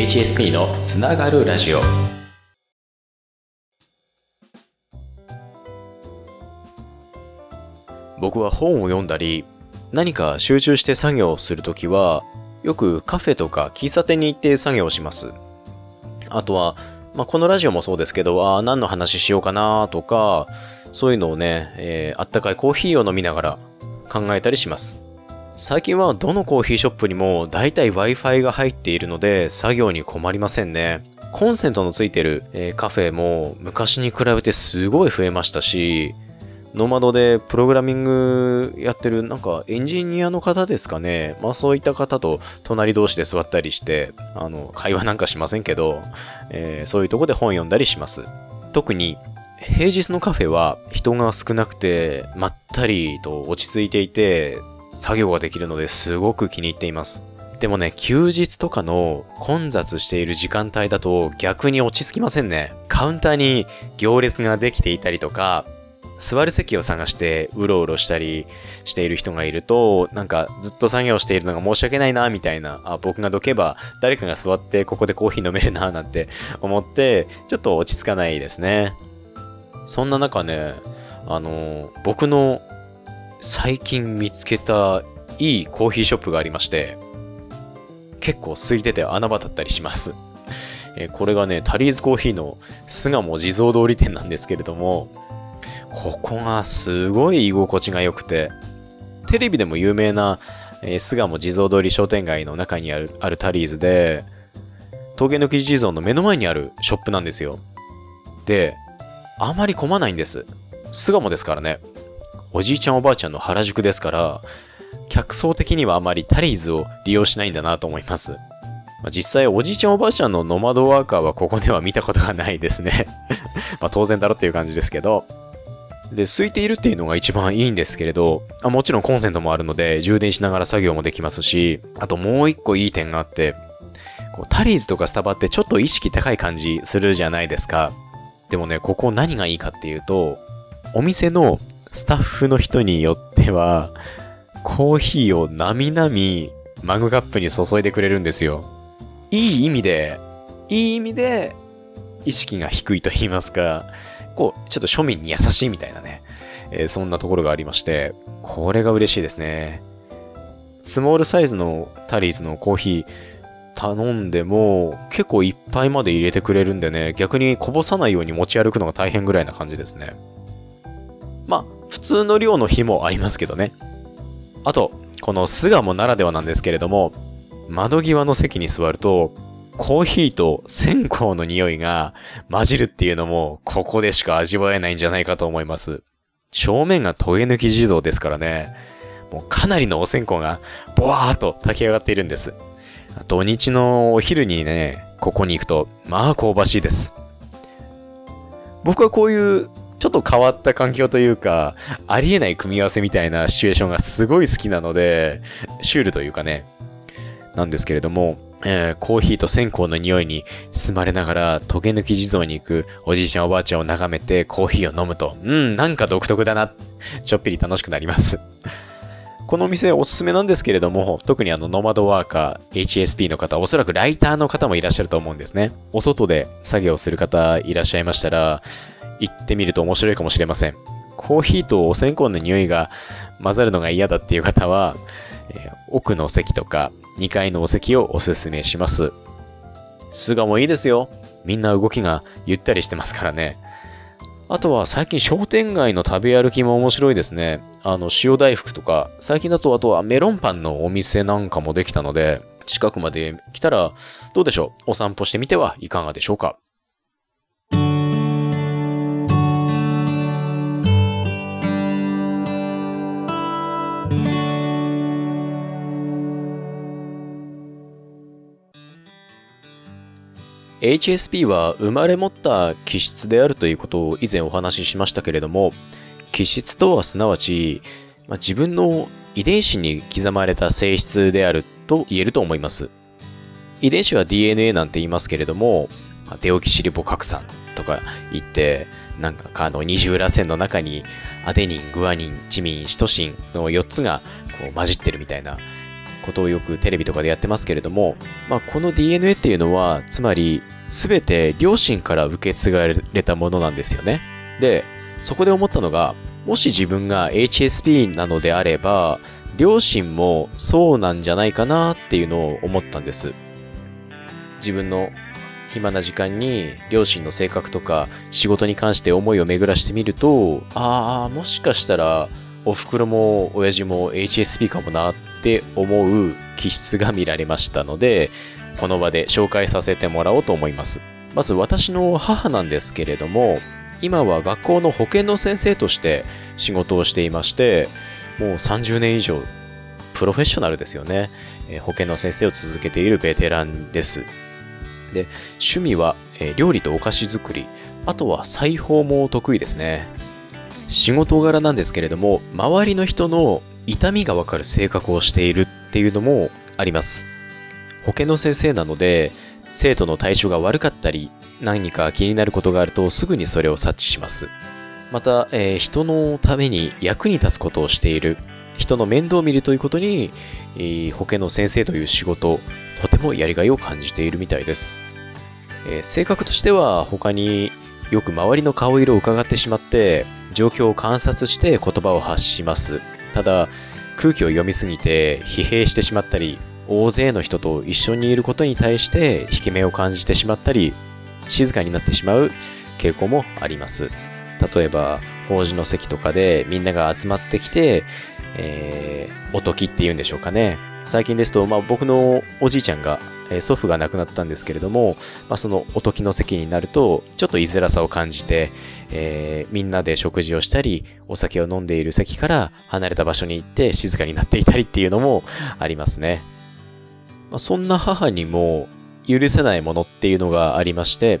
HSP のつながるラジオ。僕は本を読んだり何か集中して作業をするときはよくカフェとか喫茶店に行って作業をします。あとは、まあ、このラジオもそうですけどあ何の話しようかなとかそういうのをね、えー、あったかいコーヒーを飲みながら考えたりします。最近はどのコーヒーショップにも大体 Wi-Fi が入っているので作業に困りませんねコンセントのついてる、え、カフェも昔に比べてすごい増えましたしノマドでプログラミングやってるなんかエンジニアの方ですかね。まあそういった方と隣同士で座ったりして、あの、会話なんかしませんけど、えー、そういうとこで本読んだりします。特に平日のカフェは人が少なくてまったりと落ち着いていて作業ができるのですごく気に入っています。でもね、休日とかの混雑している時間帯だと逆に落ち着きませんね。カウンターに行列ができていたりとか、座る席を探してうろうろしたりしている人がいると、なんかずっと作業しているのが申し訳ないな、みたいな、あ、僕がどけば誰かが座ってここでコーヒー飲めるな、なんて思って、ちょっと落ち着かないですね。そんな中ね、あの、僕の最近見つけたいいコーヒーショップがありまして、結構空いてて穴場だったりします。えこれがね、タリーズコーヒーの巣鴨地蔵通り店なんですけれども、ここがすごい居心地が良くて、テレビでも有名な、え、巣鴨地蔵通り商店街の中にあるあるタリーズで、峠抜き地蔵の目の前にあるショップなんですよ。で、あまり混まないんです。巣鴨ですからね。おじいちゃんおばあちゃんの原宿ですから、客層的にはあまりタリーズを利用しないんだなと思います。ま、実際おじいちゃんおばあちゃんのノマドワーカーはここでは見たことがないですね ま当然だろっていう感じですけど、で、空いているっていうのが一番いいんですけれど、あもちろんコンセントもあるので、充電しながら作業もできますし、あともう一個いい点があって、こうタリーズとかスタバってちょっと意識高い感じするじゃないですか。でもね、ここ何がいいかっていうと、お店のスタッフの人によっては、コーヒーをなみなみマグカップに注いでくれるんですよ。いい意味で、いい意味で意識が低いと言いますか、構ちょっと庶民に優しいみたいなね、えー、そんなところがありまして、これが嬉しいですね。スモールサイズのタリーズのコーヒー頼んでも結構いっぱいまで入れてくれるんでね、逆にこぼさないように持ち歩くのが大変ぐらいな感じですね。まあ、普通の量の日もありますけどね。あと、この巣鴨ならではなんですけれども、窓際の席に座ると、コーヒーと線香の匂いが混じるっていうのも、ここでしか味わえないんじゃないかと思います。正面がトゲ抜き地蔵ですからね、もうかなりのお線香がボワーっと炊き上がっているんです。土日のお昼にね、ここに行くと、まあ香ばしいです。僕はこういうちょっと変わった環境というか、ありえない組み合わせみたいなシチュエーションがすごい好きなので、シュールというかね、なんですけれども、えー、コーヒーと線香の匂いに包まれながら、トゲ抜き地蔵に行くおじいちゃんおばあちゃんを眺めてコーヒーを飲むと、うん、なんか独特だな。ちょっぴり楽しくなります。このお店おすすめなんですけれども、特にあのノマドワーカー、HSP の方、おそらくライターの方もいらっしゃると思うんですね。お外で作業する方いらっしゃいましたら、行ってみると面白いかもしれません。コーヒーとお線香の匂いが混ざるのが嫌だっていう方は、え、奥の席とか2階のお席をおすすめします。巣鴨いいですよ。みんな動きがゆったりしてますからね。あとは最近商店街の食べ歩きも面白いですね。あの、塩大福とか、最近だとあとはメロンパンのお店なんかもできたので、近くまで来たらどうでしょう？お散歩してみてはいかがでしょうか？HSP は生まれ持った気質であるということを以前お話ししましたけれども、気質とはすなわち、まあ、自分の遺伝子に刻まれた性質であると言えると思います。遺伝子は DNA なんて言いますけれども、デオキシリボ核酸とか言って、なんかあの二重らせんの中にアデニン、グアニン、チミン、シトシンの4つがこう混じってるみたいなことをよくテレビとかでやってますけれども、まあ、この DNA っていうのは、つまり、すべて両親から受け継がれたものなんですよね。で、そこで思ったのが、もし自分が HSP なのであれば、両親もそうなんじゃないかなっていうのを思ったんです。自分の暇な時間に両親の性格とか仕事に関して思いを巡らしてみると、ああ、もしかしたらお袋も親父も HSP かもなっって思う気質が見られましたので、この場で紹介させてもらおうと思います。まず私の母なんですけれども、今は学校の保健の先生として仕事をしていまして、もう30年以上、プロフェッショナルですよね。え保健の先生を続けているベテランです。で、趣味は、え料理とお菓子作り、あとは裁縫も得意ですね。仕事柄なんですけれども、周りの人の痛みがわかる性格をしているっていうのもあります。保健の先生なので、生徒の対処が悪かったり、何か気になることがあるとすぐにそれを察知します。また、えー、人のために役に立つことをしている、人の面倒を見るということに、えー、保健の先生という仕事、とてもやりがいを感じているみたいです。えー、性格としては他によく周りの顔色を伺ってしまって、状況を観察して言葉を発します。ただ、空気を読みすぎて疲弊してしまったり、大勢の人と一緒にいることに対して引き目を感じてしまったり、静かになってしまう傾向もあります。例えば、法事の席とかでみんなが集まってきて、えー、おときっていうんでしょうかね。最近ですと、まあ、僕のおじいちゃんが、え、祖父が亡くなったんですけれども、まあ、そのおときの席になると、ちょっと居づらさを感じて、えー、みんなで食事をしたり、お酒を飲んでいる席から離れた場所に行って静かになっていたりっていうのもありますね。まあ、そんな母にも許せないものっていうのがありまして、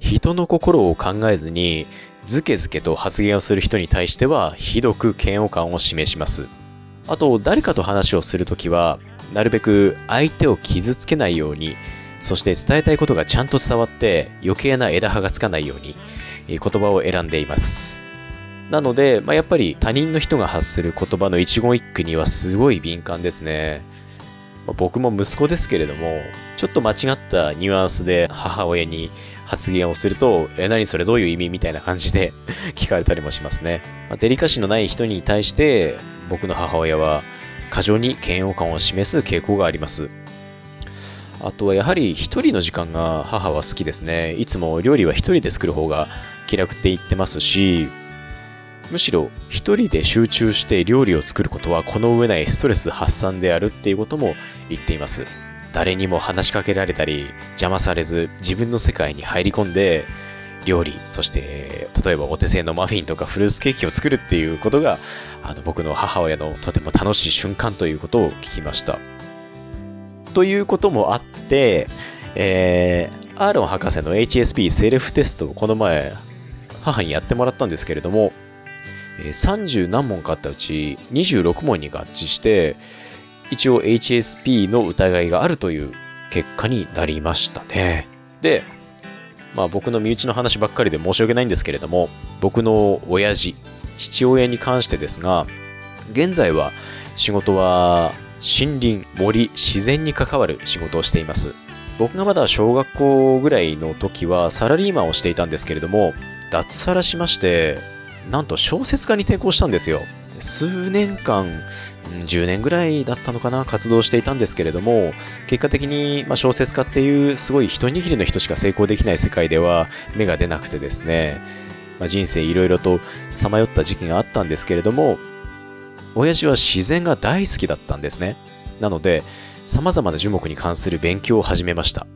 人の心を考えずに、ずけずけと発言をする人に対しては、ひどく嫌悪感を示します。あと、誰かと話をするときは、なるべく相手を傷つけないように、そして伝えたいことがちゃんと伝わって余計な枝葉がつかないように、言葉を選んでいます。なので、まあ、やっぱり他人の人が発する言葉の一言一句にはすごい敏感ですね。まあ、僕も息子ですけれども、ちょっと間違ったニュアンスで母親に発言をすると、え、何それどういう意味みたいな感じで 聞かれたりもしますね。まあ、デリカシーのない人に対して、僕の母親は過剰に嫌悪感を示す傾向があります。あとはやはり一人の時間が母は好きですね。いつも料理は一人で作る方が気楽って言ってますし、むしろ一人で集中して料理を作ることはこの上ないストレス発散であるっていうことも言っています。誰にも話しかけられたり邪魔されず自分の世界に入り込んで料理、そして例えばお手製のマフィンとかフルーツケーキを作るっていうことがあの僕の母親のとても楽しい瞬間ということを聞きました。ということもあって、えー、アーロン博士の HSP セルフテストをこの前母にやってもらったんですけれども、30何問かあったうち26問に合致して、一応 HSP の疑いがあるという結果になりましたね。で、まあ僕の身内の話ばっかりで申し訳ないんですけれども、僕の親父、父親に関してですが、現在は仕事は森林、森、自然に関わる仕事をしています。僕がまだ小学校ぐらいの時はサラリーマンをしていたんですけれども、脱サラしまして、なんと小説家に転校したんですよ。数年間、10年ぐらいだったのかな、活動していたんですけれども、結果的に、ま小説家っていうすごい一握りの人しか成功できない世界では芽が出なくてですね、まあ、人生いろいろとさまよった時期があったんですけれども、親父は自然が大好きだったんですね。なので、様々な樹木に関する勉強を始めました。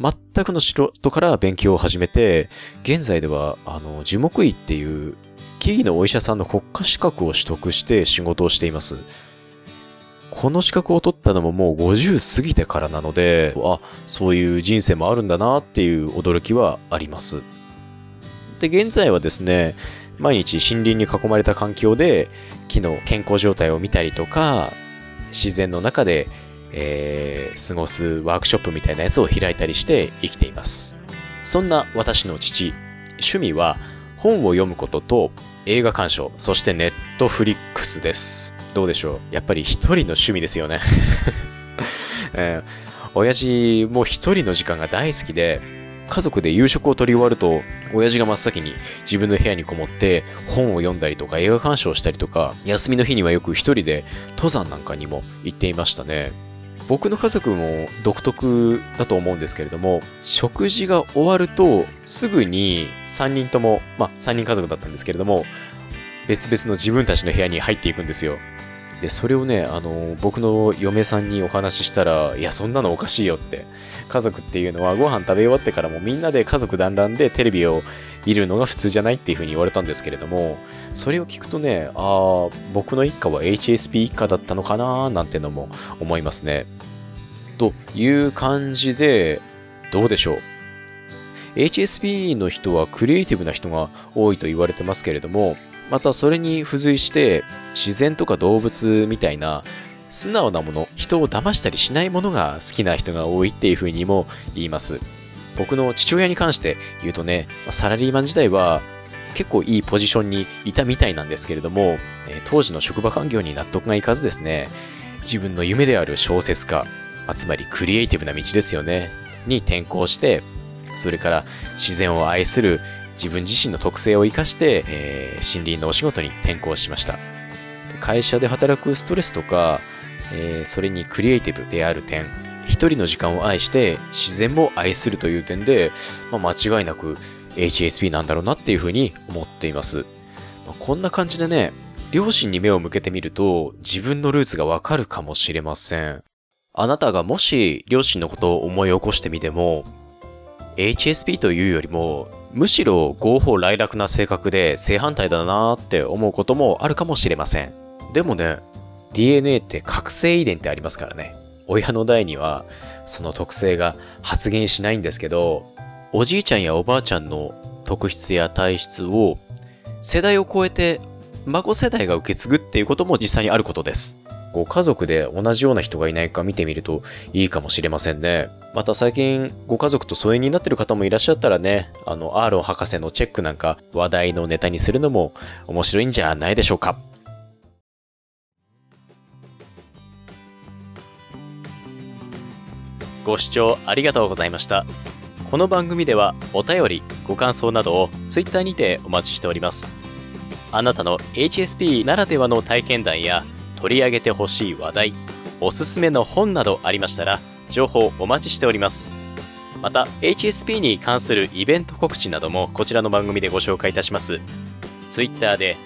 全くの素人から勉強を始めて、現在では、あの、樹木医っていう、木々のお医者さんの国家資格を取得して仕事をしています。この資格を取ったのももう50過ぎてからなので、あ、そういう人生もあるんだなっていう驚きはあります。で、現在はですね、毎日森林に囲まれた環境で木の健康状態を見たりとか、自然の中でえー、過ごすワークショップみたいなやつを開いたりして生きています。そんな私の父、趣味は本を読むことと映画鑑賞、そしてネットフリックスです。どうでしょう？やっぱり一人の趣味ですよね。えー、親父も一人の時間が大好きで、家族で夕食を取り終わると、親父が真っ先に自分の部屋にこもって本を読んだりとか映画鑑賞したりとか、休みの日にはよく一人で登山なんかにも行っていましたね。僕の家族も独特だと思うんですけれども、食事が終わるとすぐに3人とも、まあ3人家族だったんですけれども、別々の自分たちの部屋に入っていくんですよ。で、それをね、あの、僕の嫁さんにお話ししたら、いや、そんなのおかしいよって。家族っていうのはご飯食べ終わってからもみんなで家族団らんでテレビを見るのが普通じゃないっていうふうに言われたんですけれども、それを聞くとね、ああ、僕の一家は HSP 一家だったのかななんてのも思いますね。という感じで、どうでしょう？HSP の人はクリエイティブな人が多いと言われてますけれども、またそれに付随して自然とか動物みたいな素直なもの、人を騙したりしないものが好きな人が多いっていう風にも言います。僕の父親に関して言うとね、サラリーマン時代は結構いいポジションにいたみたいなんですけれども、当時の職場環境に納得がいかずですね、自分の夢である小説家、つまりクリエイティブな道ですよね、に転校して、それから自然を愛する自分自身の特性を生かして、えー、森林のお仕事に転校しました。会社で働くストレスとか、えー、それにクリエイティブである点、一人の時間を愛して自然も愛するという点で、まあ、間違いなく HSP なんだろうなっていうふうに思っています。まあ、こんな感じでね、両親に目を向けてみると自分のルーツがわかるかもしれません。あなたがもし両親のことを思い起こしてみても、HSP というよりもむしろ合法来楽な性格で正反対だなって思うこともあるかもしれません。でもね、DNA って覚醒遺伝ってありますからね。親の代にはその特性が発現しないんですけど、おじいちゃんやおばあちゃんの特質や体質を世代を超えて孫世代が受け継ぐっていうことも実際にあることです。ご家族で同じような人がいないか見てみるといいかもしれませんね。また最近ご家族と疎遠になってる方もいらっしゃったらね、あの、アーロン博士のチェックなんか話題のネタにするのも面白いんじゃないでしょうか。ご視聴ありがとうございました。この番組ではお便り、ご感想などを Twitter にてお待ちしております。あなたの HSP ならではの体験談や取り上げてほしい話題、おすすめの本などありましたら、情報お待ちしております。また、HSP に関するイベント告知などもこちらの番組でご紹介いたします。Twitter で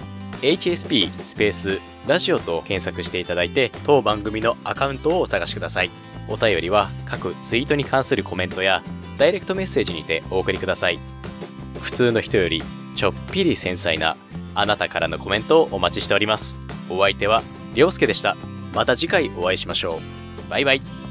HSP スペースラジオと検索していただいて、当番組のアカウントをお探しください。お便りは各ツイートに関するコメントやダイレクトメッセージにてお送りください。普通の人よりちょっぴり繊細なあなたからのコメントをお待ちしております。お相手はりょうすけでした。また次回お会いしましょう。バイバイ。